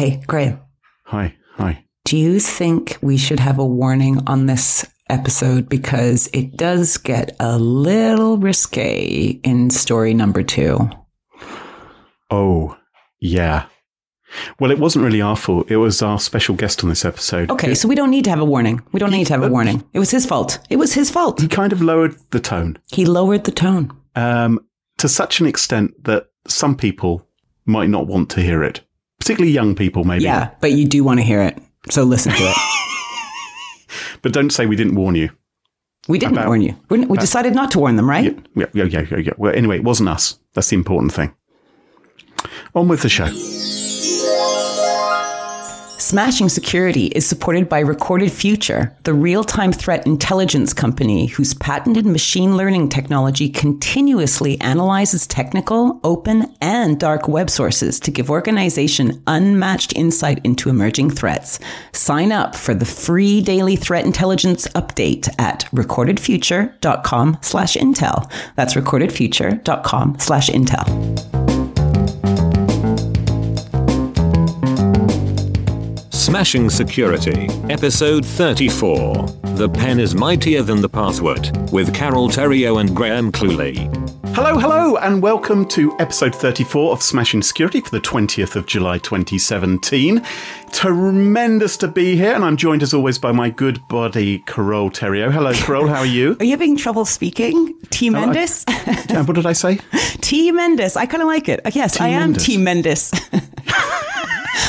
Hey, Graham, Hi, hi. do you think we should have a warning on this episode because it does get a little risque in story number two? Oh, yeah. Well, it wasn't really our fault. It was our special guest on this episode. Okay, so we don't need to have a warning. We don't need to have a warning. It was his fault. It was his fault. He kind of lowered the tone He lowered the tone. um, to such an extent that some people might not want to hear it, particularly young people, maybe. Yeah, but you do want to hear it. So listen to it. But don't say we didn't warn you. We didn't About- warn you. We, we decided not to warn them, right? Yeah, yeah, yeah, yeah, yeah. Well, anyway, it wasn't us. That's the important thing. On with the show. Smashing Security is supported by Recorded Future, the real time threat intelligence company whose patented machine learning technology continuously analyzes technical, open, and dark web sources to give organization unmatched insight into emerging threats. Sign up for the free daily threat intelligence update at recordedfuture.com slash intel. That's recordedfuture.com slash intel. Smashing Security, Episode 34. The pen is mightier than the password, with Carole Theriault and Graham Cluley. Hello, hello, and welcome to episode 34 of Smashing Security for the 20th of July 2017. Tremendous to be here, and I'm joined as always by my good buddy, Carole Theriault. Hello, Carol, how are you? Are you having trouble speaking? T. Mendes? Uh, what did I say? T. Mendes. I kind of like it. Yes, I am Mendes. T. Mendes.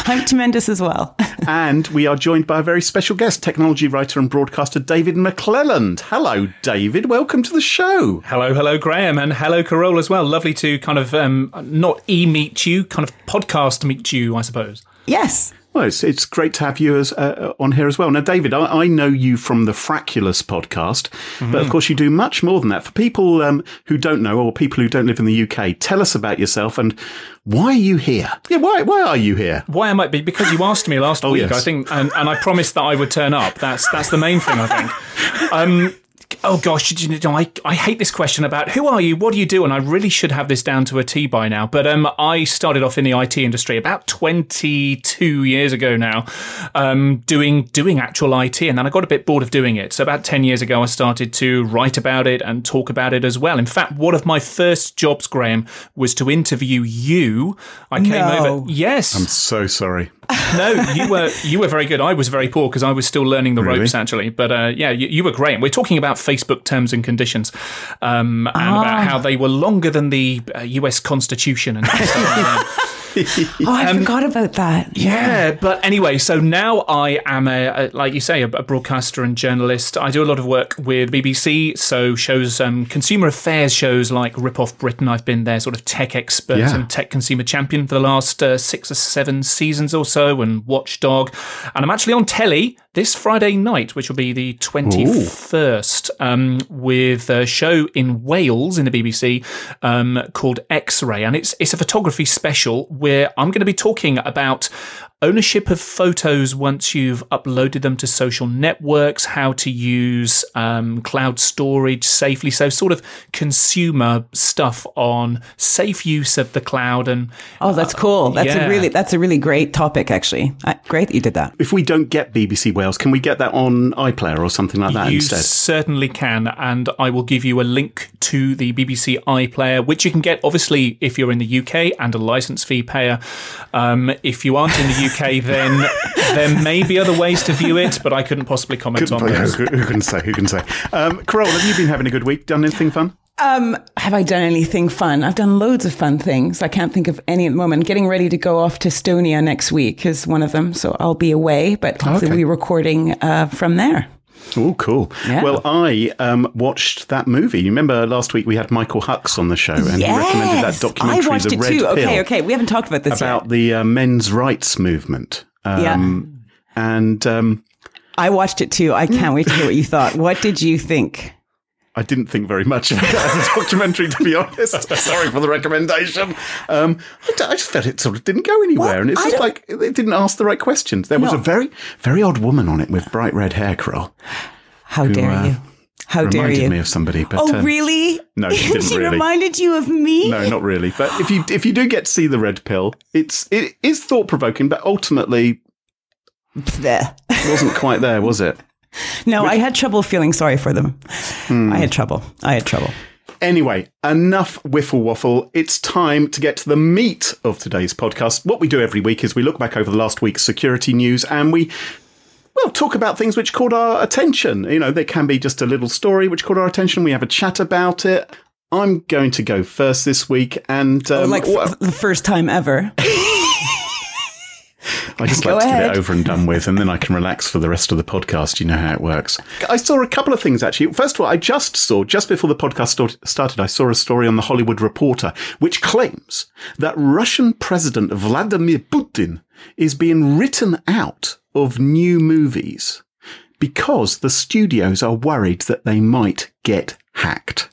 I'm tremendous as well. And we are joined by a very special guest, technology writer and broadcaster David McClelland. Hello, David. Welcome to the show. Hello, hello, Graham, and hello, Carol as well. Lovely to kind of um, not e meet you, kind of podcast meet you, I suppose. Yes. Well, it's, it's great to have you as, uh, on here as well. Now, David, I, I know you from the Fraculous podcast, but of course you do much more than that. For people um, who don't know or people who don't live in the UK, tell us about yourself and why are you here? Yeah, why, why are you here? Why I might be because you asked me last week, yes. I think, and, and I promised that I would turn up. That's that's the main thing, I think. Um, oh gosh, you know, I I hate this question about who are you, what do you do, and I really should have this down to a T by now. But um, I started off in the IT industry about twenty two years ago now, um, doing doing actual IT, and then I got a bit bored of doing it. So about ten years ago, I started to write about it and talk about it as well. In fact, one of my first jobs, Graham, was to interview you. I came No. over. Yes, I'm so sorry. No, you were you were very good. I was very poor because I was still learning the Really? ropes actually. But uh, yeah, you, you were great. We're talking about Facebook terms and conditions, um, and about how they were longer than the uh, U.S. Constitution and stuff like that. Oh, I forgot about that. Yeah, but anyway, so now I am a, a like you say, a, a broadcaster and journalist. I do a lot of work with BBC, so shows, um, consumer affairs shows like Rip Off Britain. I've been their sort of tech expert Yeah. and tech consumer champion for the last uh, six or seven seasons or so, and Watchdog. And I'm actually on telly this Friday night, which will be the 21st, um, with a show in Wales in the BBC um, called X-Ray, and it's it's a photography special where I'm going to be talking about ownership of photos once you've uploaded them to social networks, how to use um, cloud storage safely, so sort of consumer stuff on safe use of the cloud and Oh, that's cool. That's yeah. a really that's a really great topic actually. Uh, great that you did that. If we don't get BBC Wales, can we get that on iPlayer or something like that you instead? certainly can, and I will give you a link to the BBC iPlayer, which you can get obviously if you're in the UK and a license fee payer. Um, if you aren't in the UK, then there may be other ways to view it, but I couldn't possibly comment on those. who, who can say? Who can say? Um, Carol, have you been having a good week? Done anything fun? Um, have I done anything fun? I've done loads of fun things. I can't think of any at the moment. Getting ready to go off to Estonia next week is one of them, so I'll be away, but hopefully Okay. we'll be recording uh, from there. Oh, cool. Yeah. Well, I um, watched that movie. You remember last week we had Michael Hux on the show, and he recommended that documentary, I watched The it Red too. Pill, Okay, okay. We haven't talked about this about yet. the uh, men's rights movement. Um, And um, I watched it too. I can't wait to hear what you thought. What did you think? I didn't think very much of it as a documentary, to be honest. Sorry for the recommendation. Um, I, d- I just felt it sort of didn't go anywhere, Well, and it's just like it didn't ask the right questions. There was No. a very, very odd woman on it with bright red hair, Carol. How who, dare uh, you? How dare reminded you? me of somebody. But, oh, uh, really? No, she didn't she really. reminded you of me? No, not really. But if you if you do get to see the red pill, it's it is thought provoking, but ultimately There. wasn't quite there, was it? No, I had trouble feeling sorry for them. Hmm. I had trouble. I had trouble. Anyway, enough whiffle waffle. It's time to get to the meat of today's podcast. What we do every week is we look back over the last week's security news and we well talk about things which caught our attention. You know, there can be just a little story which caught our attention. We have a chat about it. I'm going to go first this week, and um, like what- f- the first time ever. I just Go like to get it over and done with, and then I can relax for the rest of the podcast. You know how it works. I saw a couple of things actually. First of all, I just saw, just before the podcast started, I saw a story on the Hollywood Reporter which claims that Russian President Vladimir Putin is being written out of new movies because the studios are worried that they might get hacked.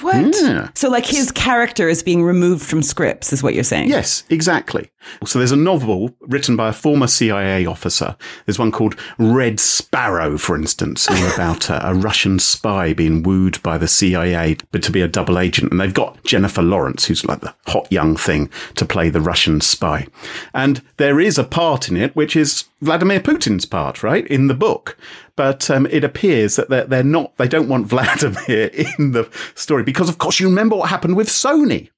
What? Yeah. So, like, his character is being removed from scripts, is what you're saying? Yes, exactly. So there's a novel written by a former CIA officer. There's one called Red Sparrow, for instance, about a, a Russian spy being wooed by the CIA, but to be a double agent. And they've got Jennifer Lawrence, who's like the hot young thing, to play the Russian spy. And there is a part in it which is Vladimir Putin's part, right, in the book. But um, it appears that they're, they're not, they don't want Vladimir in the story because, of course, you remember what happened with Sony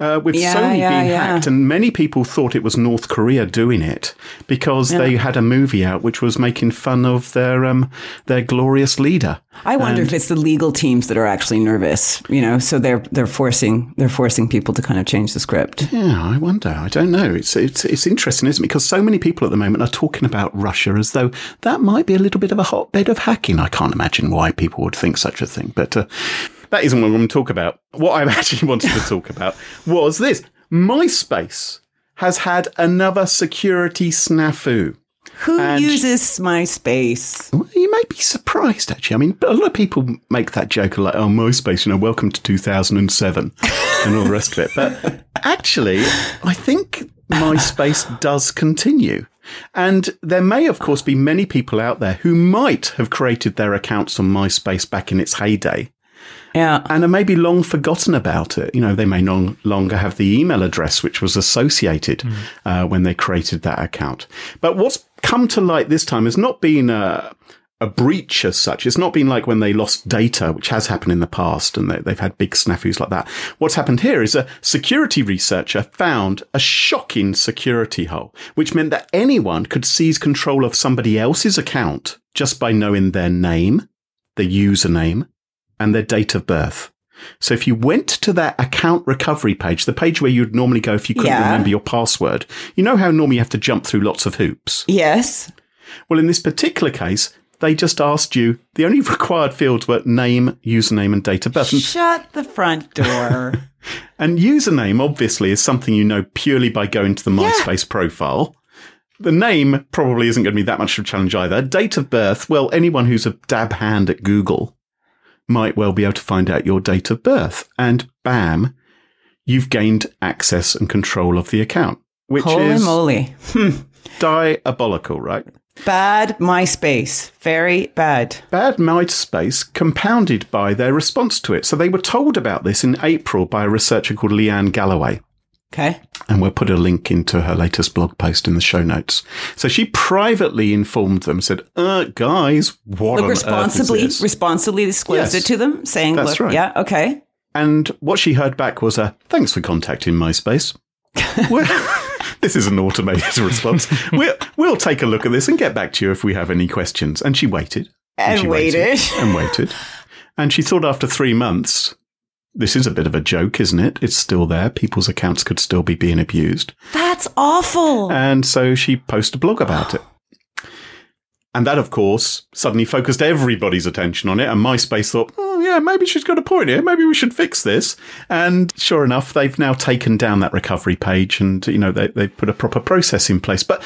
uh, with Yeah, Sony yeah, being yeah. hacked, and many people thought it was North Korea doing it because they had a movie out which was making fun of their um, their glorious leader. I wonder if it's the legal teams that are actually nervous, you know, so they're they're forcing they're forcing people to kind of change the script. Yeah, I wonder. I don't know. It's it's it's interesting, isn't it? Because so many people at the moment are talking about Russia as though that might be a little bit of a hotbed of hacking. I can't imagine why people would think such a thing, but. Uh, that isn't what I'm going to talk about. What I actually wanted to talk about was this. MySpace has had another security snafu. Who And- uses MySpace? You may be surprised, actually. I mean, a lot of people make that joke like, oh, MySpace, you know, welcome to 2007 and all the rest of it. But actually, I think MySpace does continue. And there may, of course, be many people out there who might have created their accounts on MySpace back in its heyday Yeah. and are maybe long forgotten about it. You know, they may no longer have the email address which was associated uh, when they created that account. But what's come to light this time has not been a, a breach as such. It's not been like when they lost data, which has happened in the past, and they, they've had big snafus like that. What's happened here is a security researcher found a shocking security hole, which meant that anyone could seize control of somebody else's account just by knowing their name, the username, and their date of birth. So if you went to that account recovery page, the page where you'd normally go if you couldn't Yeah. remember your password, you know how normally you have to jump through lots of hoops. Yes. Well, in this particular case, they just asked you the only required fields were name, username, and date of birth. Shut the front door. and username obviously is something you know purely by going to the MySpace profile. The name probably isn't going to be that much of a challenge either. Date of birth, well, anyone who's a dab hand at Google might well be able to find out your date of birth. And bam, you've gained access and control of the account, which Holy is moly. Hmm. diabolical, right? Bad MySpace. Very bad. Bad MySpace compounded by their response to it. So they were told about this in April by a researcher called Leigh-Anne Galloway. Okay. And we'll put a link into her latest blog post in the show notes. So she privately informed them, said, uh, guys, what Look on responsibly, earth is this? responsibly disclosed Yes. it to them, saying, That's look, right. yeah, okay. And what she heard back was a thanks for contacting MySpace. This is an automated response. We'll, we'll take a look at this and get back to you if we have any questions. And she waited. And she waited. And waited. And she thought after three months, this is a bit of a joke, isn't it? It's still there. People's accounts could still be being abused. That's awful. And so she posted a blog about it. And that, of course, suddenly focused everybody's attention on it. And MySpace thought, oh, yeah, maybe she's got a point here. Maybe we should fix this. And sure enough, they've now taken down that recovery page and, you know, they, they've put a proper process in place. But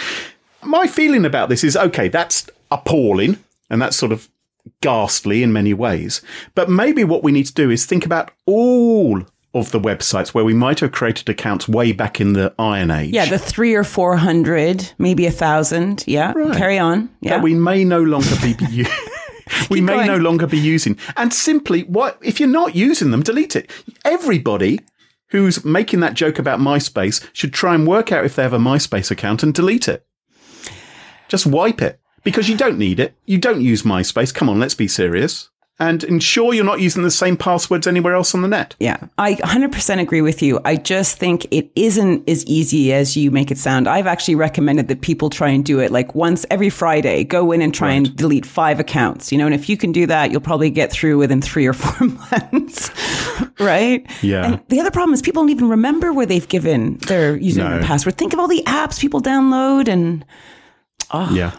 my feeling about this is okay, that's appalling and that's sort of ghastly in many ways. But maybe what we need to do is think about all of the websites where we might have created accounts way back in the Iron Age. yeah, the three or four hundred, maybe a thousand. Yeah, Right. carry on. Yeah, that we may no longer be u- we Keep may going. no longer be using. And simply, what if you're not using them? Delete it. Everybody who's making that joke about MySpace should try and work out if they have a MySpace account and delete it. Just wipe it because you don't need it. You don't use MySpace. Come on, let's be serious. And ensure you're not using the same passwords anywhere else on the net. Yeah, I 100% agree with you. I just think it isn't as easy as you make it sound. I've actually recommended that people try and do it like once every Friday. Go in and try and delete five accounts, you know, and if you can do that, you'll probably get through within three or four months, right? Yeah. And the other problem is people don't even remember where they've given their username No. and password. Think of all the apps people download and Oh. Yeah.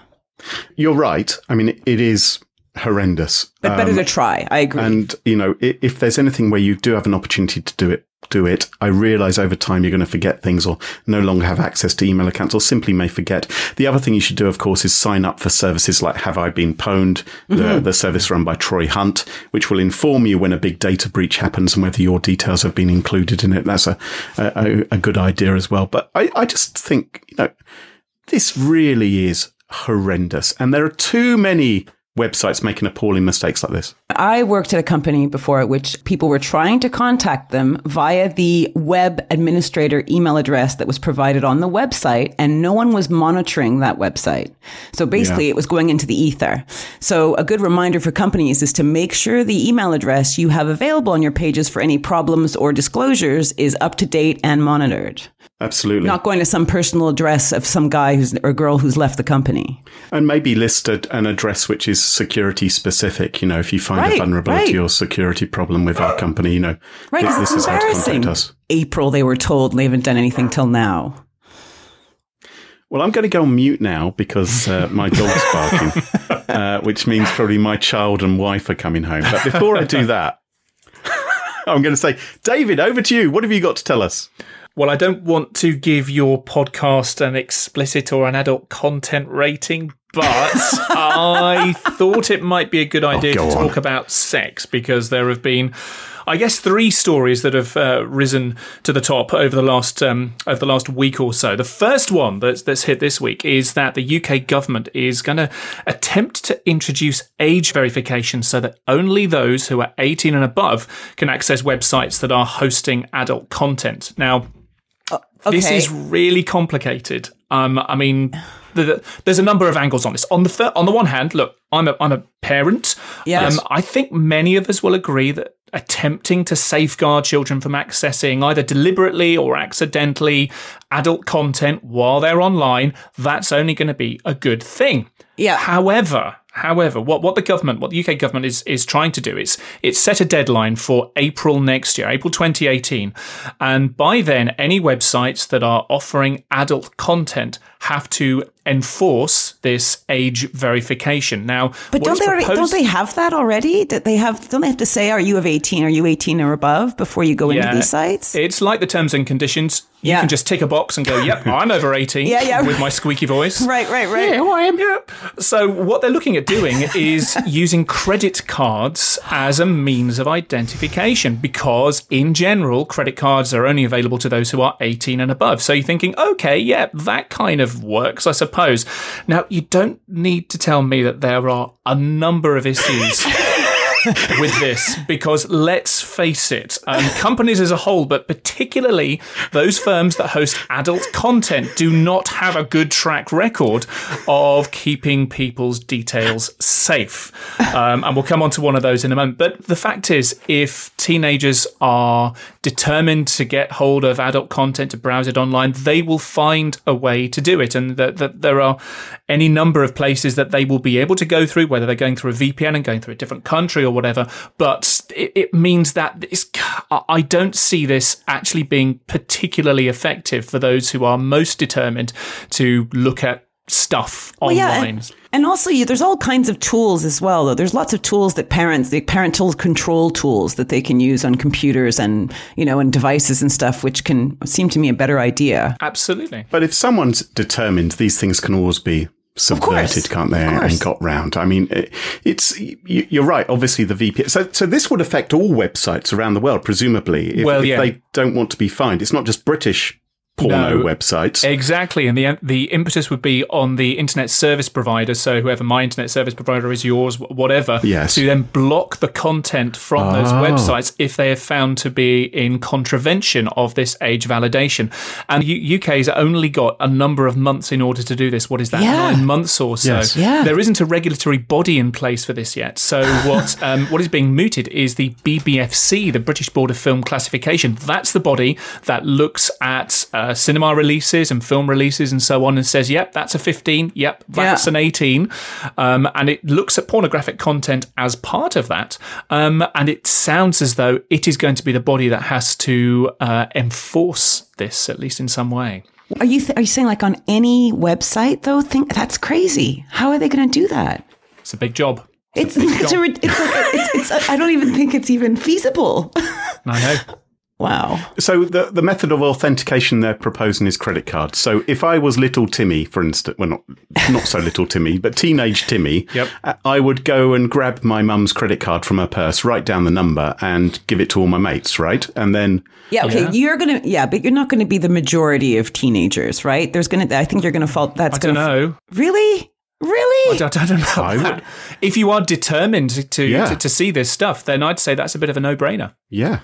You're right. I mean, it is horrendous. but better to um, try. I agree. And you know, if there's anything where you do have an opportunity to do it, do it. I realize over time you're going to forget things or no longer have access to email accounts or simply may forget. The other thing you should do, of course, is sign up for services like Have I Been Pwned, the, mm-hmm. the service run by Troy Hunt, which will inform you when a big data breach happens and whether your details have been included in it. That's a, a, a good idea as well. But I, I just think, you know, this really is horrendous. And there are too many websites making appalling mistakes like this. I worked at a company before at which people were trying to contact them via the web administrator email address that was provided on the website, and no one was monitoring that website. So basically, Yeah. it was going into the ether. So a good reminder for companies is to make sure the email address you have available on your pages for any problems or disclosures is up to date and monitored. Absolutely. Not going to some personal address of some guy who's or girl who's left the company. And maybe list a, an address which is security specific. You know, if you find Right, a vulnerability right. or security problem with our company, you know, Right, thi- 'cause this is how to contact us. April, they were told, and they haven't done anything till now. Well, I'm going to go on mute now because uh, my dog's barking, uh, which means probably my child and wife are coming home. But before I do that, I'm going to say, David, over to you. What have you got to tell us? Well, I don't want to give your podcast an explicit or an adult content rating, but I thought it might be a good idea to go on. talk about sex because there have been, I guess, three stories that have uh, risen to the top over the last um, over the last week or so. The first one that's that's hit this week is that the UK government is going to attempt to introduce age verification so that only those who are 18 and above can access websites that are hosting adult content. Now. This Okay. is really complicated. Um, I mean, the, the- there's a number of angles on this. On the fir- on the one hand, look, I'm a I'm a parent. Yes. Um, I think many of us will agree that attempting to safeguard children from accessing either deliberately or accidentally adult content while they're online, that's only going to be a good thing. Yeah. However, however, what, what the government, what the UK government is is trying to do is it's set a deadline for April next year, April 2018, and by then any websites that are offering adult content have to enforce this age verification. Now, But don't they already, don't they have that already? Don't they have don't they have to say are you of 18 are you 18 or above before you go into these sites? It's like the terms and conditions. You Yeah. can just tick a box and go, "Yep, I'm over 18." Yeah, yeah. With my squeaky voice. right, right, right. Yeah, I am. Yep. So what they're looking at doing is using credit cards as a means of identification because in general credit cards are only available to those who are 18 and above. So you're thinking, okay, yeah, that kind of works, I suppose. Now you don't need to tell me that there are a number of issues with this because let's face it, um, companies as a whole, but particularly those firms that host adult content, do not have a good track record of keeping people's details safe. Um, and we'll come on to one of those in a moment. But the fact is, if teenagers are determined to get hold of adult content to browse it online, they will find a way to do it. And that, that there are any number of places that they will be able to go through, whether they're going through a VPN and going through a different country or whatever. But it, it means that it's, I don't see this actually being particularly effective for those who are most determined to look at stuff Well, yeah, online. and, and also you, there's all kinds of tools as well. Though there's lots of tools that parents, the parental control tools that they can use on computers and you know and devices and stuff, which can seem to me a better idea. Absolutely. But if someone's determined, these things can always be subverted, can't they, and got round? I mean, it, it's you, you're right. Obviously, the VPN. So, so this would affect all websites around the world, presumably. If, Well, if yeah. they don't want to be fined, it's not just British porno No. websites. Exactly, and the the impetus would be on the internet service provider. So whoever my internet service provider is, yours, whatever, Yes. to then block the content from those Oh. websites if they are found to be in contravention of this age validation. And U- UK's only got a number of months in order to do this. What is that? Yeah. Nine months or so. Yes. Yeah. There isn't a regulatory body in place for this yet. So what um, what is being mooted is the BBFC, the British Board of Film Classification. That's the body that looks at uh, cinema releases and film releases and so on, and says, "Yep, that's a 15. Yep, that's Yeah. an 18." Um, and it looks at pornographic content as part of that. Um, and it sounds as though it is going to be the body that has to uh, enforce this, at least in some way. Are you th- are you saying like on any website though? Think that's crazy. How are they going to do that? It's a big job. It's it's a, it's like it's, it's I don't even think it's even feasible. I know. Wow. So the the method of authentication they're proposing is credit cards. So if I was little Timmy, for instance, well not not so little Timmy, but teenage Timmy, Yep. uh, I would go and grab my mum's credit card from her purse, write down the number, and give it to all my mates, right? And then Yeah. Okay. Yeah. You're gonna. Yeah, but you're not going to be the majority of teenagers, right? There's gonna. I think you're going to fall. That's I don't going to. know. Really. Really. I don't, I don't know. I would- If you are determined to to, Yeah. to to see this stuff, then I'd say that's a bit of a no brainer. yeah.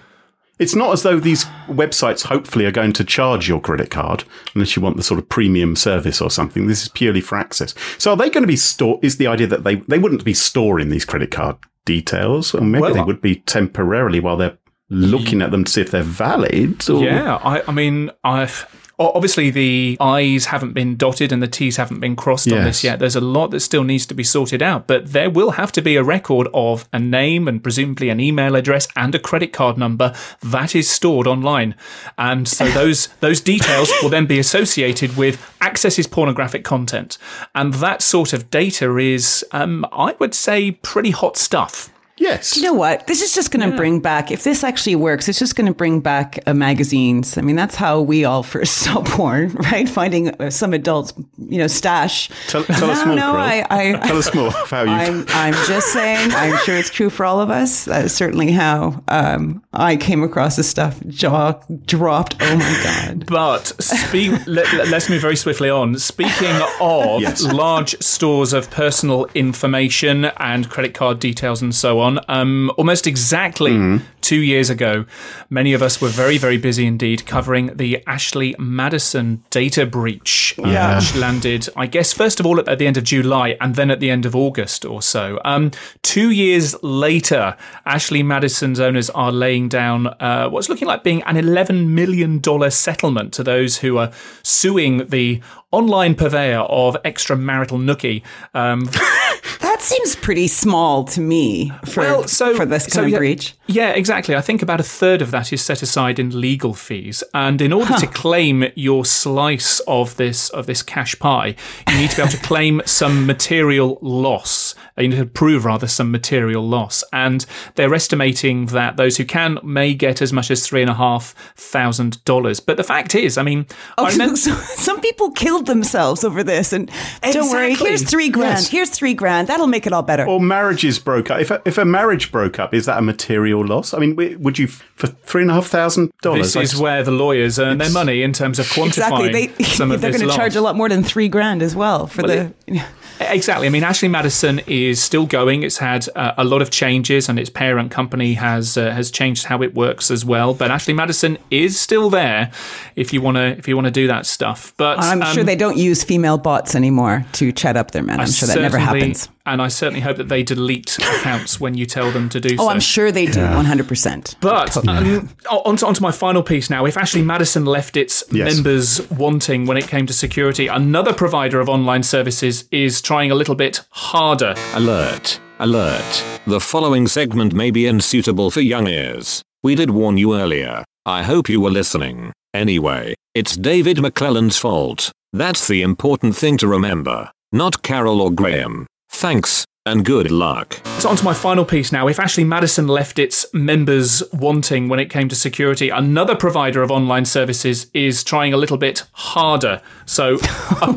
It's not as though these websites hopefully are going to charge your credit card unless you want the sort of premium service or something. This is purely for access. So are they going to be store? Is the idea that they they wouldn't be storing these credit card details, or maybe Well, they would be temporarily while they're looking at them to see if they're valid? Or, Yeah, I, I mean, I've o- obviously the I's haven't been dotted and the T's haven't been crossed on this yet. There's a lot that still needs to be sorted out, but there will have to be a record of a name and presumably an email address and a credit card number that is stored online, and so those those details will then be associated with accesses pornographic content, and that sort of data is, um, I would say, pretty hot stuff. Yes. You know what? This is just going to bring back, if this actually works, it's just going to bring back uh, magazines. I mean, that's how we all first saw porn, right? Finding uh, some adults, you know, stash. Tell, tell us more, no, I- I- tell us more of how you. I'm, I'm just saying, I'm sure it's true for all of us. That is certainly how um, I came across this stuff. Jaw dropped. Oh my God. But spe- let, us move very swiftly on. Speaking of Yes. large stores of personal information and credit card details and so on, um, almost exactly two years ago, many of us were very, very busy indeed covering the Ashley Madison data breach, Yeah. which landed, I guess, first of all at the end of July and then at the end of August or so. Um, two years later, Ashley Madison's owners are laying down uh, what's looking like being an $11 million settlement to those who are suing the online purveyor of extramarital nookie. Um, That seems pretty small to me for, for this kind so, of yeah, breach. Yeah, exactly. I think about a third of that is set aside in legal fees, and in order to claim your slice of this of this cash pie, you need to be able to claim some material loss. Uh, you need to prove rather some material loss, and they're estimating that those who can may get as much as three and a half thousand dollars. But the fact is, I mean, oh, I remember. So, some people killed themselves over this, and don't worry. Here's three grand. Yes. Here's three grand. That'll make it all better. or marriages broke up. If a, if a marriage broke up, is that a material loss? I mean, would you for three and a half thousand dollars? This is where the lawyers earn their money in terms of quantifying exactly. They, some of they're going to charge a lot more than three grand as well for Well, the. Exactly. I mean, Ashley Madison is still going. It's had uh, a lot of changes, and its parent company has uh, has changed how it works as well. But Ashley Madison is still there if you want to if you want to do that stuff. But I'm um, sure they don't use female bots anymore to chat up their men. I'm sure that never happens. And I certainly hope that they delete accounts when you tell them to do so. Oh, I'm sure they do 100%. But um, on, to, my final piece now. If Ashley Madison left its Yes. members wanting when it came to security, another provider of online services is trying a little bit harder. Alert, alert. The following segment may be unsuitable for young ears. We did warn you earlier. I hope you were listening. Anyway, it's David McClelland's fault. That's the important thing to remember, not Carol or Graham. Thanks, and good luck. So on to my final piece now. If Ashley Madison left its members wanting when it came to security, another provider of online services is trying a little bit harder. So a,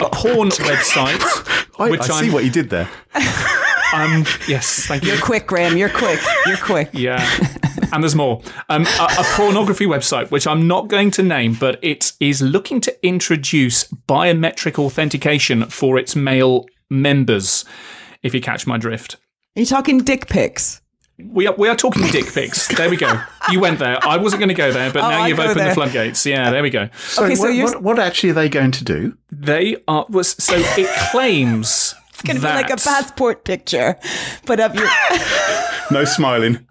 a porn website, I, which I see am what you did there. um, yes, thank you. You're quick, Graham. You're quick. You're quick. Yeah. and there's more. Um, a, a pornography website, which I'm not going to name, but it is looking to introduce biometric authentication for its male members. If you catch my drift. Are you talking dick pics? We are, we are talking dick pics. There we go. You went there. I wasn't going to go there, but Oh, now I you've opened there. the floodgates. Yeah, there we go. So, Okay, so what, what, what actually are they going to do? They are was so it claims It's going to be like a passport picture, but of your. No smiling.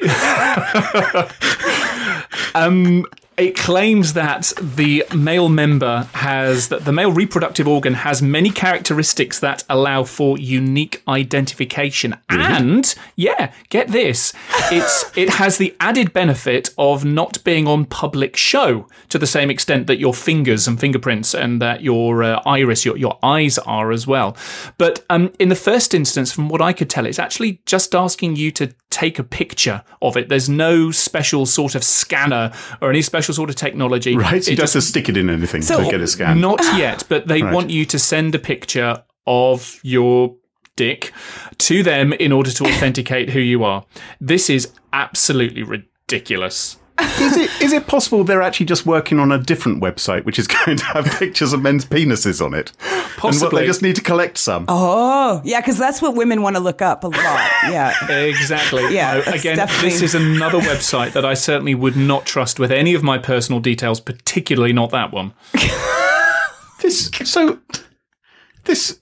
Um, it claims that the male member has that the male reproductive organ has many characteristics that allow for unique identification. And yeah get this it's it has the added benefit of not being on public show to the same extent that your fingers and fingerprints and that your uh, iris your, your eyes are as well. But um, in the first instance from what i could tell it's actually just asking you to take a picture of it. There's no special sort of scanner or any special sort of technology Right? So you don't stick it in anything So- to get a scan. not yet, but they Right. want you to send a picture of your dick to them in order to authenticate who you are. This is absolutely ridiculous. Is it is it possible they're actually just working on a different website which is going to have pictures of men's penises on it? And what, Possibly. they just need to collect some. Oh, yeah, because that's what women want to look up a lot. Yeah. Exactly. Yeah, No, again, definitely- this is another website that I certainly would not trust with any of my personal details, particularly not that one. This so this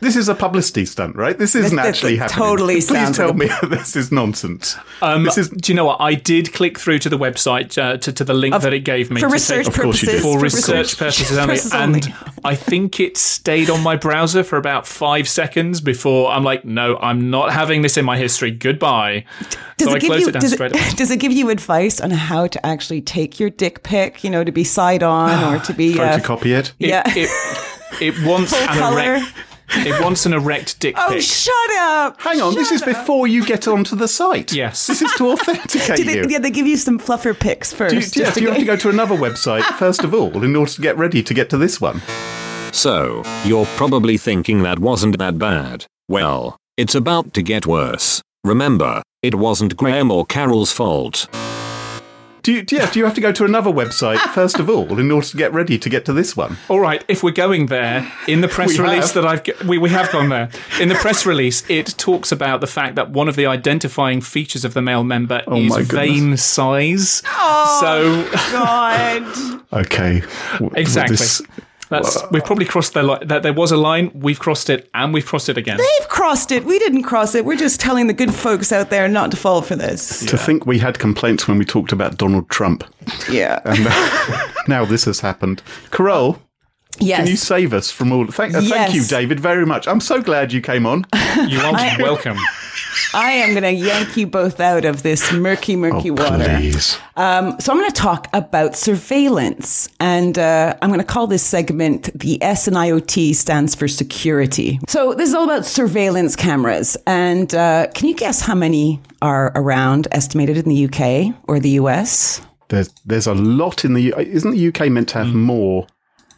this is a publicity stunt, right? This isn't This- this actually happening. totally Please sounds tell like me this is nonsense. Um, this is do you know what? I did click through to the website uh, to, to the link that it gave me For research take, Of course you purposes. did. for research purposes only, and. I think it stayed on my browser for about five seconds before I'm like, no, I'm not having this in my history. Goodbye. Does so I it give you it does it, does it give you advice on how to actually take your dick pic? You know, to be side on or to be uh, photocopy it. It, yeah. it, it wants Full an color. erect. It wants an erect dick Oh, pic. shut up! Hang on, this is before you get onto the site. Yes. This is to authenticate Do they, you. yeah, they give you some fluffer pics first. Do you, yeah, just do you have to go to another website first of all in order to get ready to get to this one? So, you're probably thinking that wasn't that bad. Well, it's about to get worse. Remember, it wasn't Graham or Carol's fault. Do you, yeah, do you have to go to another website first of all in order to get ready to get to this one? All right, if we're going there, in the press We release have. that I've we, we have gone there. In the press release, it talks about the fact that one of the identifying features of the male member Oh is my vein size. Oh, So God. Okay. W- Exactly. this- that's we've probably crossed the line. That there was a line, we've crossed it, and we've crossed it again. They've crossed it. We didn't cross it. We're just telling the good folks out there not to fall for this. To think we had complaints when we talked about Donald Trump. Yeah. And now this has happened. Carol, yes. can you save us from all? Thank, uh, Yes. thank you, David, very much. I'm so glad you came on. You are welcome. I am going to yank you both out of this murky, murky water. Oh, Please. Um, so I'm going to talk about surveillance, and uh, I'm going to call this segment the S in IoT stands for security. So this is all about surveillance cameras, and uh, can you guess how many are around, estimated in the UK or the US? There's there's a lot in the. U- Isn't the UK meant to have more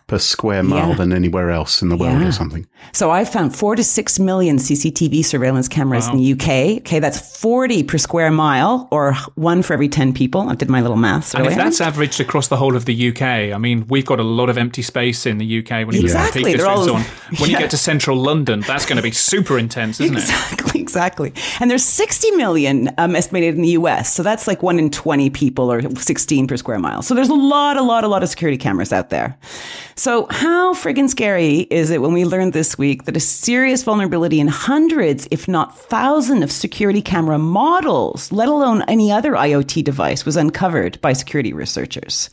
per square mile Yeah. than anywhere else in the world Yeah. or something? So I found four to six million CCTV surveillance cameras in the UK. Okay, that's 40 per square mile, or one for every 10 people. I did my little maths And if that's averaged across the whole of the UK, I mean, we've got a lot of empty space in the UK when you Exactly, get to they're all- so on. When Yeah. you get to central London, that's going to be super intense, isn't it? Exactly, exactly. And there's 60 million um, estimated in the US. So that's like one in 20 people or 16 per square mile. So there's a lot, a lot, a lot of security cameras out there. So how friggin' scary is it when we learned this week that a serious vulnerability in hundreds, if not thousands of security camera models, let alone any other IoT device was uncovered by security researchers.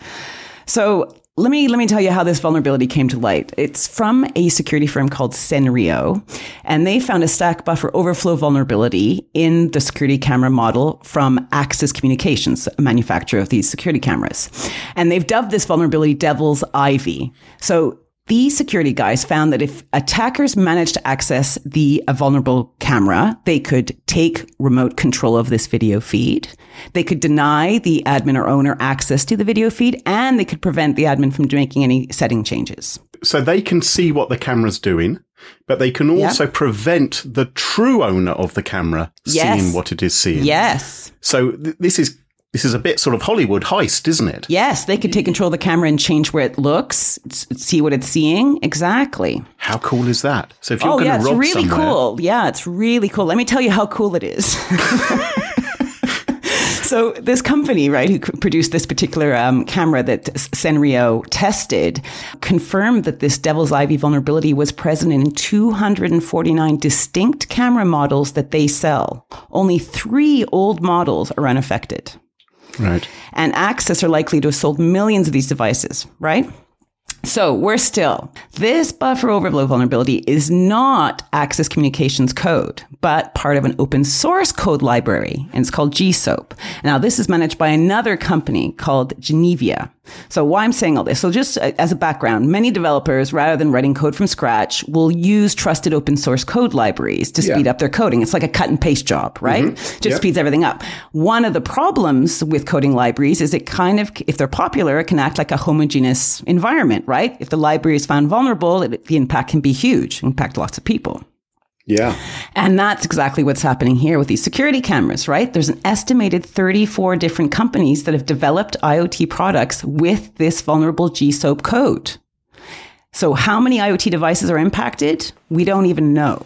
So let me let me tell you how this vulnerability came to light. It's from a security firm called Senrio, and they found a stack buffer overflow vulnerability in the security camera model from Axis Communications, a manufacturer of these security cameras. And they've dubbed this vulnerability Devil's Ivy. So these security guys found that if attackers managed to access the a vulnerable camera, they could take remote control of this video feed. They could deny the admin or owner access to the video feed, and they could prevent the admin from making any setting changes. So they can see what the camera's doing, but they can also prevent the true owner of the camera Yes. seeing what it is seeing. Yes. So th- this is this is a bit sort of Hollywood heist, isn't it? Yes, they could take control of the camera and change where it looks, see what it's seeing. Exactly. How cool is that? So if you're Oh going yeah, to it's rob really somewhere, cool. Yeah, it's really cool. Let me tell you how cool it is. so this company, right, who produced this particular um, camera that Senrio tested, confirmed that this Devil's Ivy vulnerability was present in 249 distinct camera models that they sell. Only three old models are unaffected. Right? And Axis are likely to have sold millions of these devices, right? So we're still, this buffer overflow vulnerability is not Axis Communications code, but part of an open source code library, and it's called GSOAP. Now, this is managed by another company called Genivia. So why I'm saying all this? So just uh, as a background, many developers, rather than writing code from scratch, will use trusted open source code libraries to speed Yeah. up their coding. It's like a cut and paste job, right? Just Yep. speeds everything up. One of the problems with coding libraries is it kind of, if they're popular, it can act like a homogeneous environment, right? If the library is found vulnerable, it, the impact can be huge, impact lots of people. Yeah. And that's exactly what's happening here with these security cameras, right? There's an estimated 34 different companies that have developed IoT products with this vulnerable GSOAP code. So, how many IoT devices are impacted? We don't even know.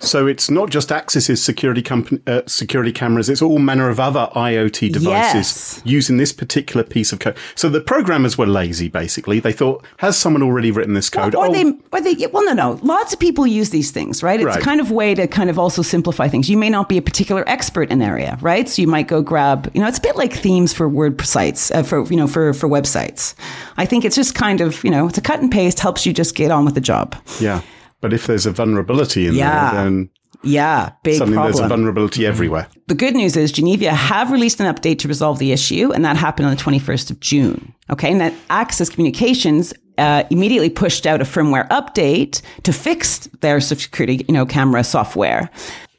So it's not just Axis's security company, uh, security cameras; it's all manner of other IoT devices Yes. using this particular piece of code. So the programmers were lazy. Basically, they thought, "Has someone already written this code?" Or Oh, they, or they, well, no, no. Lots of people use these things, right? It's Right. a kind of way to kind of also simplify things. You may not be a particular expert in an area, right? So you might go grab, you know, it's a bit like themes for word sites, uh, for you know, for for websites. I think it's just kind of, you know, it's a cut and paste, helps you just get on with the job. yeah. But if there's a vulnerability in Yeah. there, then Yeah, big suddenly there's a vulnerability everywhere. The good news is Genivia have released an update to resolve the issue, and that happened on the 21st of June. Okay, and that Axis Communications uh, immediately pushed out a firmware update to fix their security, you know, camera software.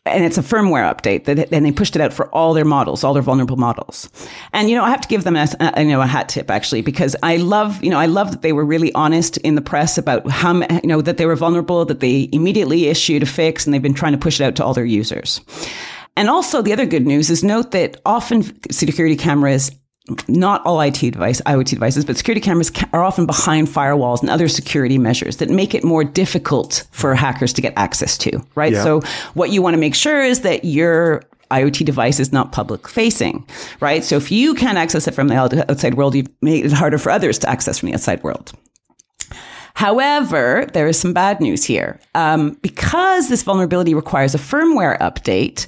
And it's a firmware update that, and they pushed it out for all their models, all their vulnerable models. And you know, I have to give them a, a you know a hat tip actually because I love you know I love that they were really honest in the press about how you know that they were vulnerable, that they immediately issued a fix, and they've been trying to push it out to all their users. And also, the other good news is note that often security cameras, not all IT device, IoT devices, but security cameras ca- are often behind firewalls and other security measures that make it more difficult for hackers to get access to, right? Yeah. So, what you want to make sure is that your IoT device is not public facing, right? So, if you can't access it from the outside world, you've made it harder for others to access from the outside world. However, there is some bad news here. Um, because this vulnerability requires a firmware update,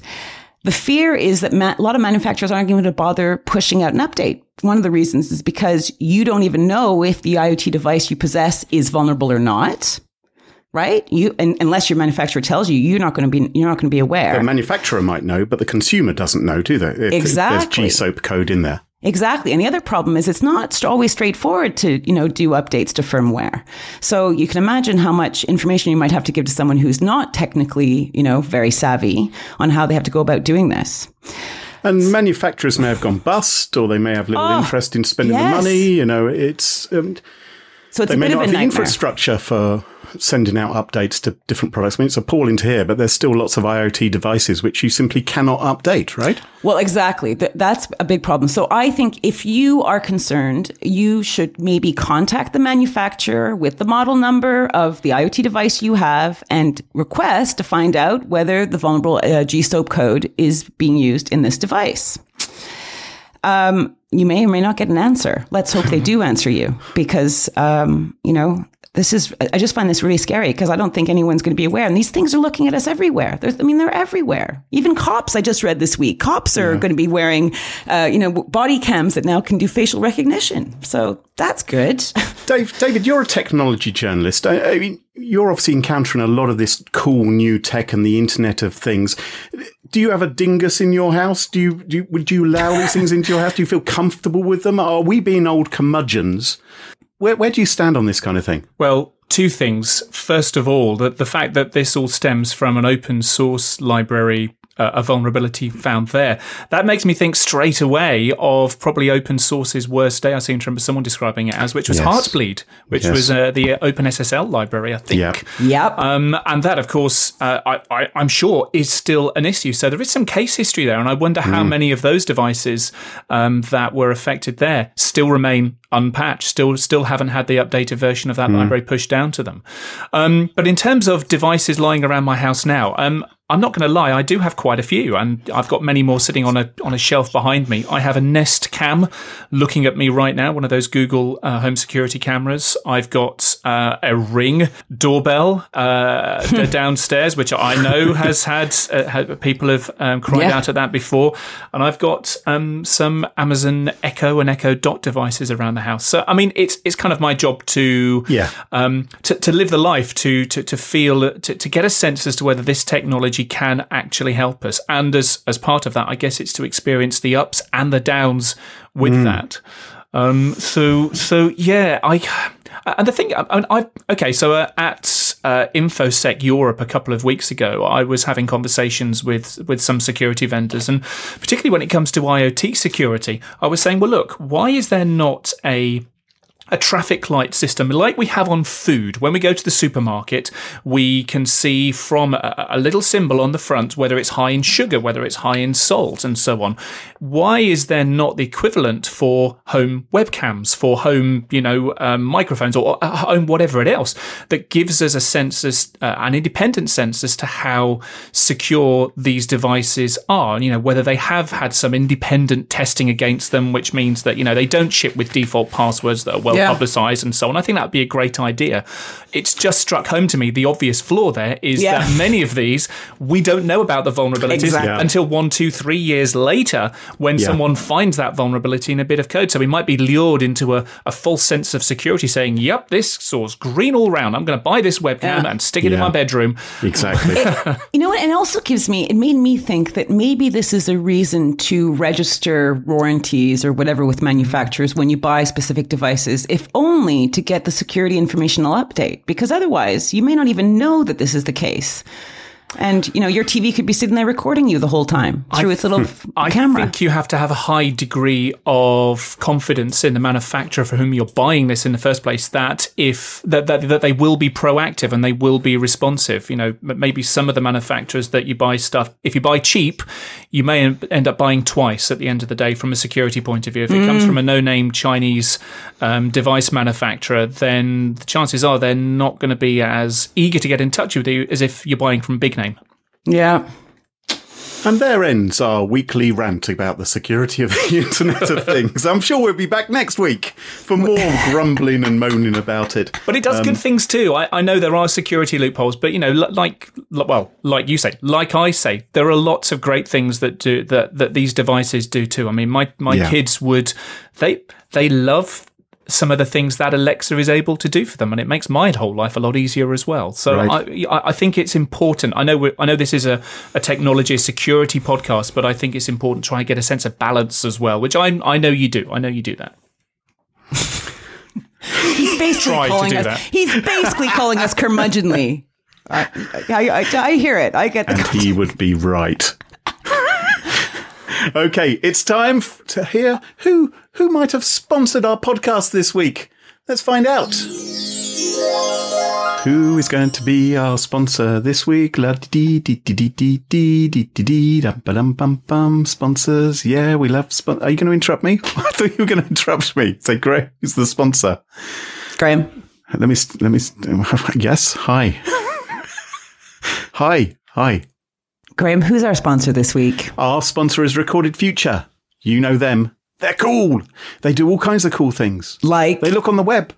the fear is that ma- a lot of manufacturers aren't going to bother pushing out an update. One of the reasons is because you don't even know if the IoT device you possess is vulnerable or not. Right? You, and, unless your manufacturer tells you, you're not going to be, you're not going to be aware. The manufacturer might know, but the consumer doesn't know, do they? If, if Exactly. there's GSOAP code in there. Exactly. And the other problem is it's not always straightforward to, you know, do updates to firmware. So you can imagine how much information you might have to give to someone who's not technically, you know, very savvy on how they have to go about doing this. And manufacturers may have gone bust, or they may have little Oh, interest in spending yes. the money. You know, it's um, So it's they a may bit of not a have the infrastructure for sending out updates to different products. I mean, it's appalling to hear, but there's still lots of IoT devices which you simply cannot update, right? Well, exactly. Th- that's a big problem. So I think if you are concerned, you should maybe contact the manufacturer with the model number of the IoT device you have and request to find out whether the vulnerable uh, GSOAP code is being used in this device. Um, you may or may not get an answer. Let's hope they do answer you because, um, you know, this is, I just find this really scary because I don't think anyone's going to be aware. And these things are looking at us everywhere. There's, I mean, they're everywhere. Even cops, I just read this week, cops are going to be wearing, uh, you know, body cams that now can do facial recognition. So that's good. Dave, David, you're a technology journalist. I, I mean, you're obviously encountering a lot of this cool new tech and the Internet of Things. Do you have a dingus in your house? Do you, do you would you allow these things into your house? Do you feel comfortable with them? Are we being old curmudgeons? Where, where do you stand on this kind of thing? Well, two things. First of all, that the fact that this all stems from an open source library uh, a vulnerability found there. That makes me think straight away of probably open source's worst day. I seem to remember someone describing it as, which was Yes. Heartbleed, which Yes. was uh, the OpenSSL library, I think. Yep. Yep. Um, and that, of course, uh, I, I, I'm sure is still an issue. So there is some case history there, and I wonder how many of those devices um, that were affected there still remain unpatched, still still haven't had the updated version of that library pushed down to them. Um, but in terms of devices lying around my house now, um, I'm not going to lie, I do have quite a few, and I've got many more sitting on a on a shelf behind me. I have a Nest Cam looking at me right now, one of those Google uh, home security cameras. I've got uh, a Ring doorbell uh, downstairs, which I know has had, uh, had people have um, cried Yeah. out at that before, and I've got um, some Amazon Echo and Echo Dot devices around the house. So I mean, it's it's kind of my job to Yeah. um, to, to live the life, to to, to feel, to, to get a sense as to whether this technology can actually help us. And as as part of that, I guess it's to experience the ups and the downs with that. Um, so so yeah, I and the thing I, I okay, so uh, at uh, InfoSec Europe a couple of weeks ago, I was having conversations with with some security vendors, and particularly when it comes to IoT security, I was saying, well, look, why is there not a a traffic light system like we have on food. When we go to the supermarket, we can see from a, a little symbol on the front whether it's high in sugar, whether it's high in salt, and so on. Why is there not the equivalent for home webcams, for home, you know, um, microphones, or uh, home whatever it else that gives us a sense, uh, an independent sense as to how secure these devices are? You know, whether they have had some independent testing against them, which means that you know they don't ship with default passwords that are well Yeah. publicized and so on. I think that would be a great idea. It's just struck home to me the obvious flaw there is Yeah. that many of these we don't know about the vulnerabilities Exactly. Until one, two, three years later when Yeah. someone finds that vulnerability in a bit of code. So we might be lured into a, a false sense of security saying, yep, this source green all round. I'm going to buy this webcam Yeah. and stick it in my bedroom. Exactly. You know what? And it also gives me, it made me think that maybe this is a reason to register warranties or whatever with manufacturers when you buy specific devices, if only to get the security informational update, because otherwise you may not even know that this is the case. And, you know, your TV could be sitting there recording you the whole time through its little f- I camera. I think you have to have a high degree of confidence in the manufacturer for whom you're buying this in the first place. That if that that, that they will be proactive and they will be responsive. You know, maybe some of the manufacturers that you buy stuff. If you buy cheap, you may end up buying twice at the end of the day from a security point of view. If it comes from a no-name Chinese um, device manufacturer, then the chances are they're not going to be as eager to get in touch with you as if you're buying from big name. yeah. And there ends our weekly rant about the security of the Internet of Things. I'm sure we'll be back next week for more grumbling and moaning about it. But it does Um, good things too. I, I know there are security loopholes, but you know, like well, like you say, like I say, there are lots of great things that do that that these devices do too. I mean, my my Yeah. kids would they they love some of the things that Alexa is able to do for them, and it makes my whole life a lot easier as well. So Right. I, I I think it's important. I know we're, I know this is a, a technology security podcast, but I think it's important to try and get a sense of balance as well, which I I know you do. I know you do that. He's basically calling us, that. he's basically calling us curmudgeonly. I, I, I, I hear it. I get the And he would be right. Okay, it's time f- to hear who who might have sponsored our podcast this week. Let's find out. Who is going to be our sponsor this week? La dee dee dee dee dee dee dee dee dee dum ba dum bum bum sponsors. Yeah, we love spon- Are you going to interrupt me? I thought you were going to interrupt me. Say, Graham who's the sponsor? Graham. Let me let me. Yes, hi, hi, hi. Graham, who's our sponsor this week? Our sponsor is Recorded Future. You know them. They're cool. They do all kinds of cool things. Like, They look on the web.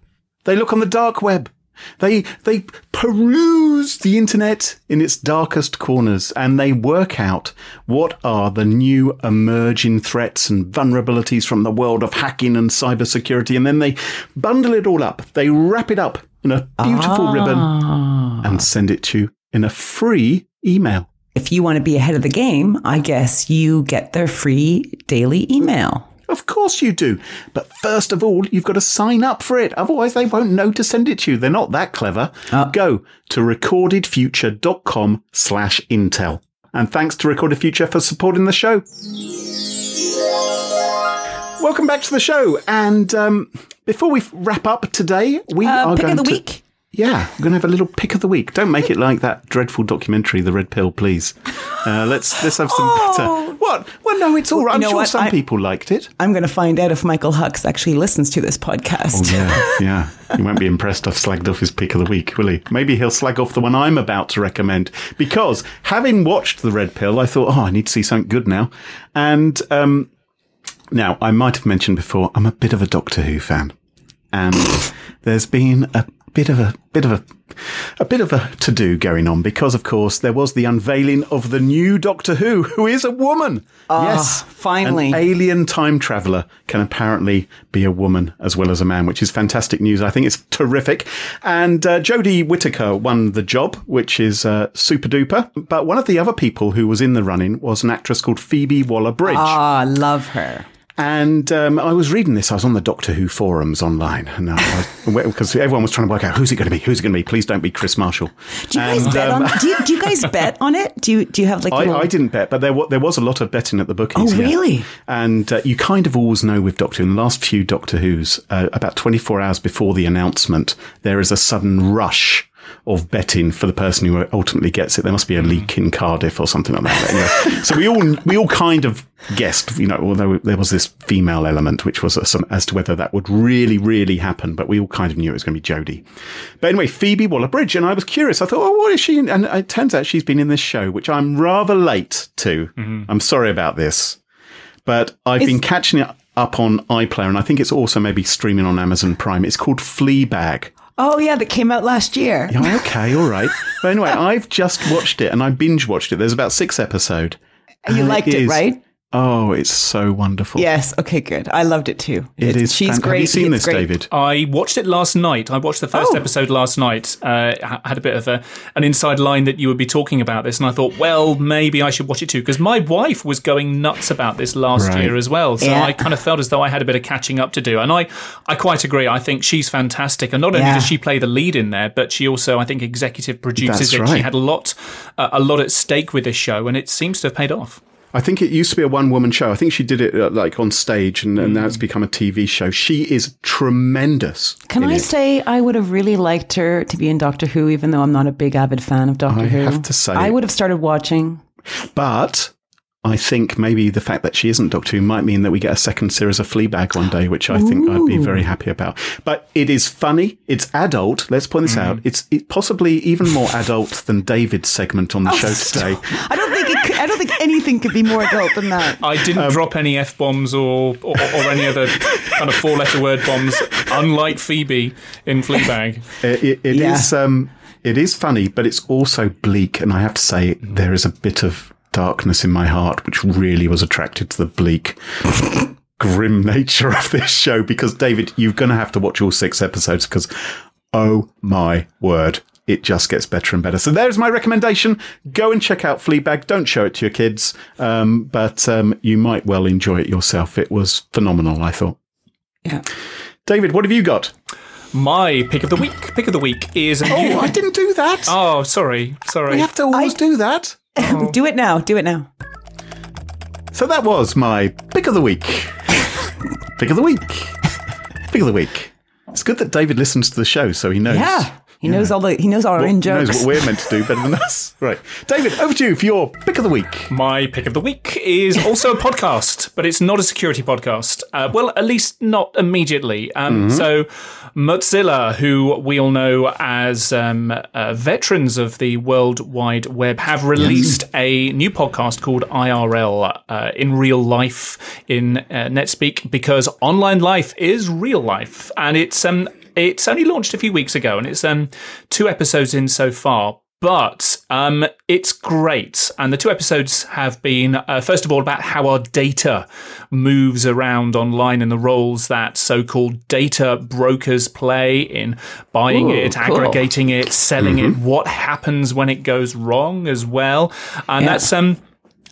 They look on the dark web. They they peruse the internet in its darkest corners and they work out what are the new emerging threats and vulnerabilities from the world of hacking and cybersecurity and then they bundle it all up. They wrap it up in a beautiful ribbon ah. and send it to you in a free email. If you want to be ahead of the game, I guess you get their free daily email. Of course you do. But first of all, you've got to sign up for it. Otherwise, they won't know to send it to you. They're not that clever. Go to recordedfuture.com slash intel. And thanks to Recorded Future for supporting the show. Welcome back to the show. And um, before we wrap up today, we Uh, are pick going of the to. week. Yeah, we're going to have a little pick of the week. Don't make it like that dreadful documentary, The Red Pill, please. Uh, let's let's have some Oh. better. What? Well, no, it's all right. I'm know sure what? some I- people liked it. I'm going to find out if Michael Hux actually listens to this podcast. Yeah, yeah. He won't be impressed I've slagged off his pick of the week, will he? Maybe he'll slag off the one I'm about to recommend. Because having watched The Red Pill, I thought, oh, I need to see something good now. And um, now, I might have mentioned before, I'm a bit of a Doctor Who fan. And there's been a bit of a bit of a a bit of a to do going on because of course there was the unveiling of the new Doctor Who who is a woman. yes, finally. An alien time traveler can apparently be a woman as well as a man, which is fantastic news. I think it's terrific. And uh, Jodie Whittaker won the job, which is uh, super duper. But one of the other people who was in the running was an actress called Phoebe Waller-Bridge. Ah, I love her. And um, I was reading this. I was on the Doctor Who forums online, and because everyone was trying to work out who's it going to be, who's it going to be. Please don't be Kris Marshall. Do you guys And, bet um, on? Do you, do you guys bet on it? Do you do you have like? I, I didn't bet, but there wa- there was a lot of betting at the bookies. Oh, yeah. really? And uh, you kind of always know with Doctor Who, in the last few Doctor Who's, uh, about 24 hours before the announcement, there is a sudden rush of betting for the person who ultimately gets it. There must be a Hmm. leak in Cardiff or something like that. Anyway, so we all we all kind of guessed, you know, although there was this female element, which was some, as to whether that would really, really happen. But we all kind of knew it was going to be Jodie. But anyway, Phoebe Waller-Bridge, and I was curious. I thought, oh, what is she? in? And it turns out she's been in this show, which I'm rather late to. I'm sorry about this, but I've been catching it up on iPlayer, and I think it's also maybe streaming on Amazon Prime. It's called Fleabag. Oh yeah, that came out last year. Yeah, okay, all right. But anyway, I've just watched it and I binge watched it. There's about six episodes. You liked it, is- right? Oh, it's so wonderful. Yes. Okay. Good. I loved it too. It It's- is. She's fan- great. Have you seen It's this, great. David? I watched it last night. I watched the first Oh. episode last night. Uh, ha- had a bit of a, an inside line that you would be talking about this, and I thought, well, maybe I should watch it too because my wife was going nuts about this last Right. year as well. So Yeah. I kind of felt as though I had a bit of catching up to do, and I, I quite agree. I think she's fantastic, and not only Yeah. does she play the lead in there, but she also, I think, executive produces That's it. right. She had a lot, uh, a lot at stake with this show, and it seems to have paid off. I think it used to be a one woman show. I think she did it uh, like on stage and, and Mm. now it's become a TV show. She is tremendous. Can I it. say I would have really liked her to be in Doctor Who, even though I'm not a big avid fan of Doctor I Who. have to say- I would have started watching. But I think maybe the fact that she isn't Doctor Who might mean that we get a second series of Fleabag one day, which I think I'd be very happy about. But it is funny. It's adult. Let's point this out. It's it possibly even more adult than David's segment on the show today. I don't think I don't think anything could be more adult than that. I Um, didn't drop any f bombs or, or or any other kind of four letter word bombs, unlike Phoebe in Fleabag. It, it, it Yeah. is, um, it is funny, but it's also bleak. And I have to say, there is a bit of darkness in my heart, which really was attracted to the bleak, grim nature of this show. Because David, you're going to have to watch all six episodes because, oh my word. It just gets better and better. So there's my recommendation. Go and check out Fleabag. Don't show it to your kids, um, but um, you might well enjoy it yourself. It was phenomenal, I thought. Yeah. David, what have you got? My pick of the week. Pick of the week is a new. Oh, I didn't do that. Oh, sorry, sorry. we have to always do that. do it now. Do it now. So that was my pick of the week. pick of the week. Pick of the week. It's good that David listens to the show, so he knows. Yeah. He knows all the he knows all our in He knows what we're meant to do better than us. Right, David, over to you for your pick of the week. My pick of the week is also a podcast, but it's not a security podcast. Uh, well, at least not immediately. Um, So, Mozilla, who we all know as um, uh, veterans of the World Wide Web, have released a new podcast called IRL uh, in real life in uh, NetSpeak because online life is real life, and it's um, it's only launched a few weeks ago, and it's um, two episodes in so far. But um, it's great. And the two episodes have been, uh, first of all, about how our data moves around online and the roles that so called data brokers play in buying Ooh, it, cool. aggregating it, selling it, what happens when it goes wrong as well. And Yeah. that's. um.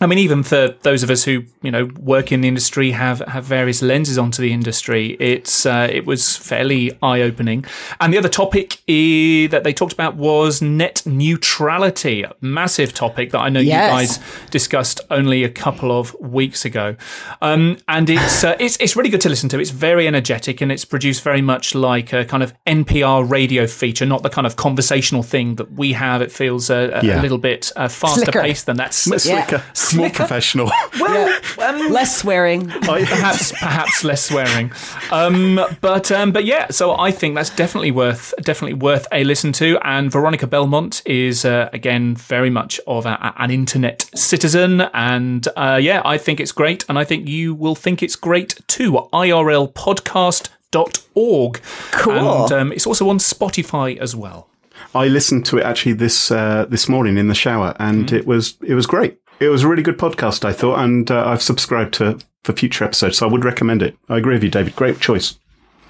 I mean, even for those of us who you know work in the industry, have have various lenses onto the industry, it's uh, it was fairly eye opening. And the other topic i- that they talked about was net neutrality, a massive topic that I know Yes. you guys discussed only a couple of weeks ago. Um, and it's uh, it's it's really good to listen to. It's very energetic and it's produced very much like a kind of NPR radio feature, not the kind of conversational thing that we have. It feels uh, a, Yeah. a little bit uh, faster Slicker. paced than that. It's Yeah. Like a, more professional. Well, um, Less swearing. perhaps perhaps less swearing, um, but um, but yeah. So I think that's definitely worth definitely worth a listen to. And Veronica Belmont is uh, again very much of a, an internet citizen, and uh, yeah, I think it's great, and I think you will think it's great too. IRLpodcast.org. Cool. And um, it's also on Spotify as well. I listened to it actually this uh, this morning in the shower, and it was it was great. It was a really good podcast, I thought, and uh, I've subscribed to for future episodes, so I would recommend it. I agree with you, David. Great choice.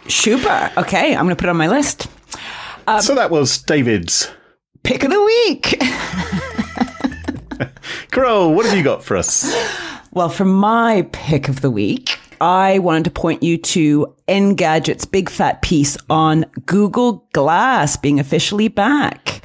Super. Okay, I'm going to put it on my list. so that was David's. Pick of the week. Carole, what have you got for us? Well, for my pick of the week, I wanted to point you to Engadget's big fat piece on Google Glass being officially back.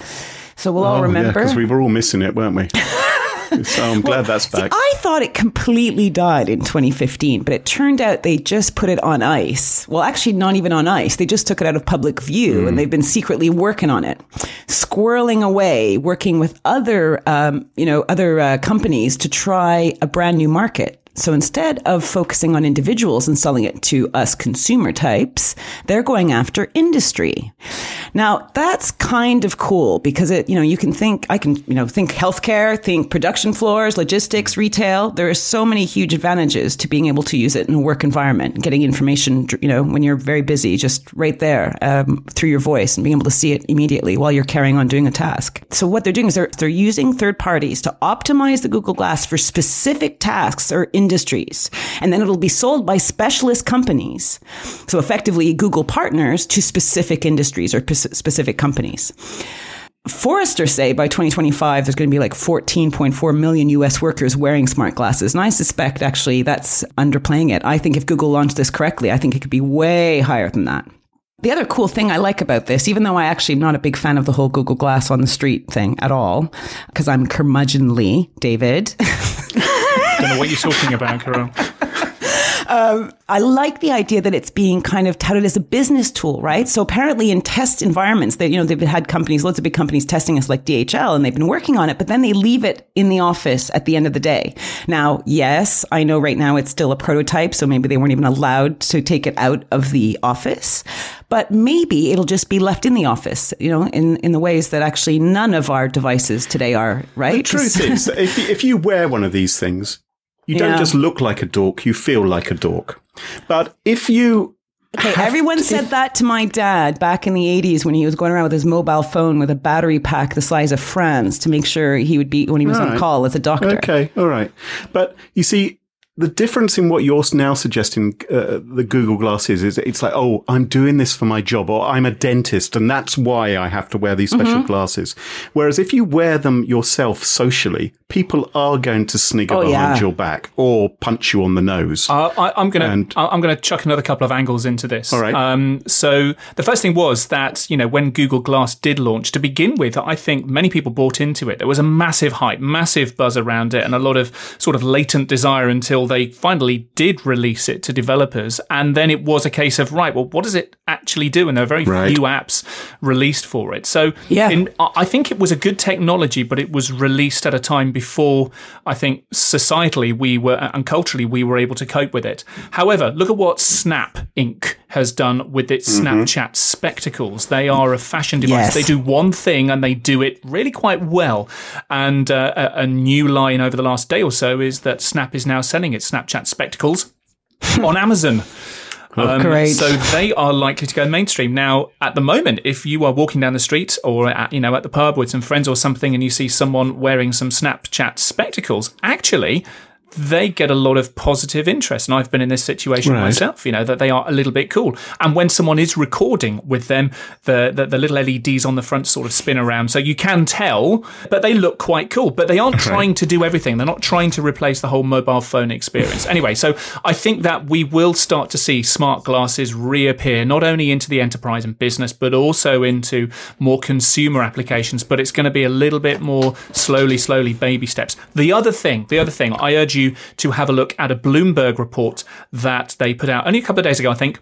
So we'll all remember. because we were all missing it, weren't we? so I'm glad that's See, back. I thought it completely died in 2015, but it turned out they just put it on ice. Well, actually, not even on ice. They just took it out of public view and they've been secretly working on it, squirreling away, working with other, um, you know, other uh, companies to try a brand new market. So instead of focusing on individuals and selling it to us consumer types, they're going after industry. Now that's kind of cool because it, you know, you can think, I can, you know, think healthcare, think production floors, logistics, retail. There are so many huge advantages to being able to use it in a work environment, getting information, you know, when you're very busy, just right there um, through your voice and being able to see it immediately while you're carrying on doing a task. So what they're doing is they're, they're using third parties to optimize the Google Glass for specific tasks or industries. And then it'll be sold by specialist companies. So effectively Google partners to specific industries or specific companies. Forrester say by 2025 there's going to be like 14.4 million US workers wearing smart glasses. And I suspect actually that's underplaying it. I think if Google launched this correctly, I think it could be way higher than that. The other cool thing I like about this, even though I actually am not a big fan of the whole Google Glass on the street thing at all, because I'm curmudgeonly, David. I don't know what you're talking about, Carole. Um, I like the idea that it's being kind of touted as a business tool, right? So apparently in test environments that, you know, they've had companies, lots of big companies testing us like DHL and they've been working on it, but then they leave it in the office at the end of the day. Now, yes, I know right now it's still a prototype. So maybe they weren't even allowed to take it out of the office, but maybe it'll just be left in the office, you know, in, in the ways that actually none of our devices today are, right? The truth is, if if you wear one of these things, you Yeah. don't just look like a dork; you feel like a dork. But if you Okay, everyone said if- that to my dad back in the 80s when he was going around with his mobile phone with a battery pack the size of France to make sure he would be when he was on Right. call as a doctor. Okay, all right. But you see, the difference in what you're now suggesting uh, the Google Glass is, is it's like, oh, I'm doing this for my job, or I'm a dentist, and that's why I have to wear these special Mm-hmm. glasses. Whereas if you wear them yourself socially, people are going to snigger Oh, behind yeah. your back or punch you on the nose. Uh, I, I'm gonna And- I- I'm gonna chuck another couple of angles into this. All right. Um, so the first thing was that you know when Google Glass did launch to begin with, I think many people bought into it. There was a massive hype, massive buzz around it, and a lot of sort of latent desire until they finally did release it to developers. And then it was a case of right, well, what does it actually do? And there are very Right. few apps released for it. So Yeah. in, I I think it was a good technology, but it was released at a time before I think societally we were and culturally we were able to cope with it. However, look at what Snap Inc. has done with its Snapchat spectacles. They are a fashion device. Yes. They do one thing and they do it really quite well. And uh, a, a new line over the last day or so is that Snap is now selling its Snapchat spectacles on Amazon. Um, Great. So they are likely to go mainstream now. At the moment, if you are walking down the street or at, you know at the pub with some friends or something, and you see someone wearing some Snapchat spectacles, actually. They get a lot of positive interest. And I've been in this situation Right. myself, you know, that they are a little bit cool. And when someone is recording with them, the, the, the little LEDs on the front sort of spin around. So you can tell, but they look quite cool. But they aren't trying to do everything. They're not trying to replace the whole mobile phone experience. anyway, so I think that we will start to see smart glasses reappear, not only into the enterprise and business, but also into more consumer applications. But it's going to be a little bit more slowly, slowly, baby steps. The other thing, the other thing, I urge you to have a look at a Bloomberg report that they put out only a couple of days ago, I think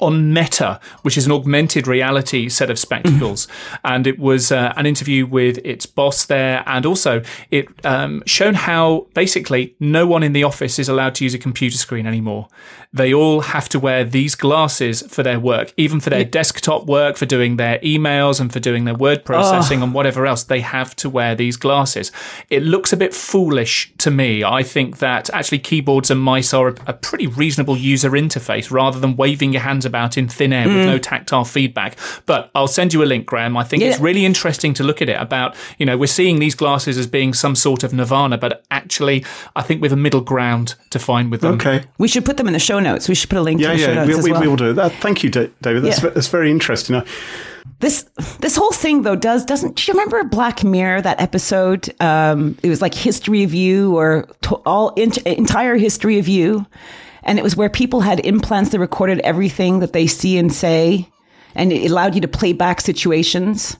on Meta, which is an augmented reality set of spectacles. and it was uh, an interview with its boss there. And also, it um, shown how basically no one in the office is allowed to use a computer screen anymore. They all have to wear these glasses for their work, even for their desktop work, for doing their emails and for doing their word processing and whatever else. They have to wear these glasses. It looks a bit foolish to me. I think that actually keyboards and mice are a, a pretty reasonable user interface rather than waving your hands about in thin air with no tactile feedback. But I'll send you a link, Graham. I think it's really interesting to look at it about, you know, we're seeing these glasses as being some sort of nirvana, but actually, I think with a middle ground to find with them. Okay. We should put them in the show notes. We should put a link Yeah, to the show yeah, notes we, as we, well. we will do that. Thank you, David. That's, Yeah. that's very interesting. I- This this whole thing though does doesn't. Do you remember Black Mirror that episode? Um, it was like history of you or to, all ent- entire history of you, and it was where people had implants that recorded everything that they see and say, and it allowed you to play back situations.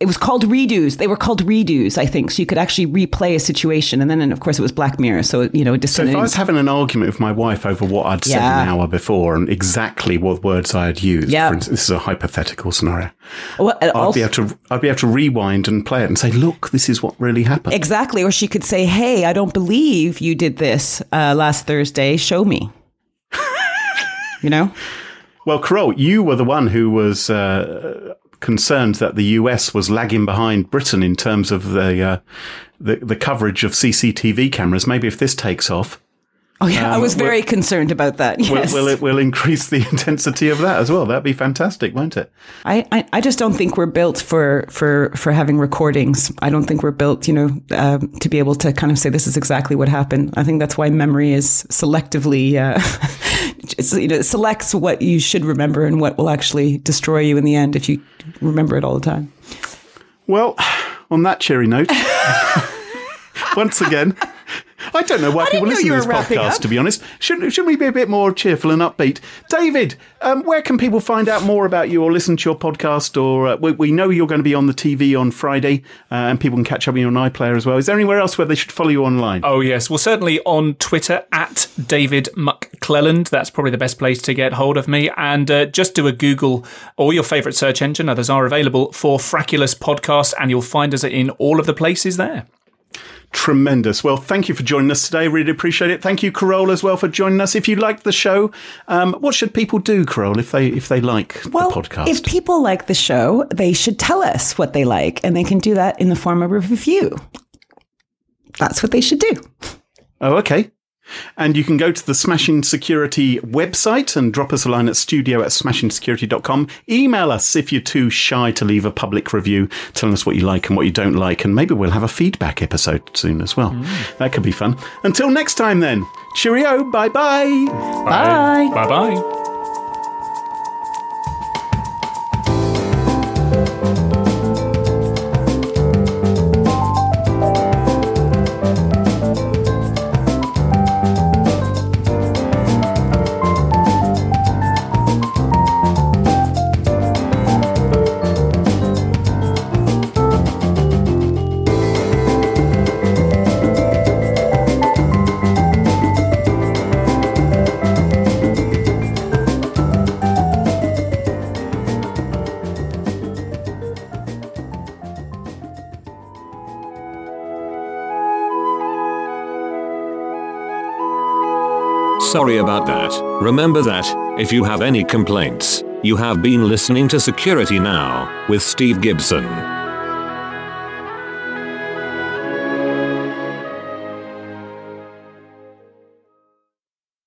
It was called redos. They were called redos, I think. So you could actually replay a situation, and then, and of course, it was Black Mirror. So you know, So if I was having an argument with my wife over what I'd said an hour before and exactly what words I had used, Yeah. for instance, this is a hypothetical scenario. Well, I'd also- be able to I'd be able to rewind and play it and say, "Look, this is what really happened." Exactly. Or she could say, Hey, I don't believe you did this uh, last Thursday. Show me. you know? Well, Carole, you were the one who was uh, concerned that the US was lagging behind Britain in terms of the, uh, the the coverage of CCTV cameras. Maybe if this takes off, Oh, yeah. I was very concerned about that. will, Yes. will it will increase the intensity of that as well? That'd be fantastic, won't it? I, I, I just don't think we're built for, for, for having recordings. I don't think we're built, you know, um, to be able to kind of say this is exactly what happened. I think that's why memory is selectively, uh, you know, selects what you should remember and what will actually destroy you in the end if you remember it all the time. Well, on that cheery note, once again, I don't know why I people listen to this podcast, up. to be honest. Shouldn't, shouldn't we be a bit more cheerful and upbeat? David, um, where can people find out more about you or listen to your podcast? Or uh, we, we know you're going to be on the TV on Friday uh, and people can catch up on you on iPlayer as well. Is there anywhere else where they should follow you online? Oh yes, well certainly on Twitter at David McClelland. That's probably the best place to get hold of me. And uh, just do a Google or your favourite search engine. Others are available for Fraculous Podcast, and you'll find us in all of the places there. Tremendous. Well, thank you for joining us today. Really appreciate it. Thank you, Carole, as well for joining us. If you liked the show, um, what should people do, Carole, if they if they like Well, the podcast? if people like the show, they should tell us what they like, and they can do that in the form of a review. That's what they should do. Oh, okay. And you can go to the Smashing Security website and drop us a line at studio at smashingsecurity.com. Email us if you're too shy to leave a public review, telling us what you like and what you don't like. And maybe we'll have a feedback episode soon as well. Mm. That could be fun. Until next time, then. Cheerio. Bye bye. Bye. Bye bye. Sorry about that. Remember that, if you have any complaints, you have been listening to Security Now with Steve Gibson.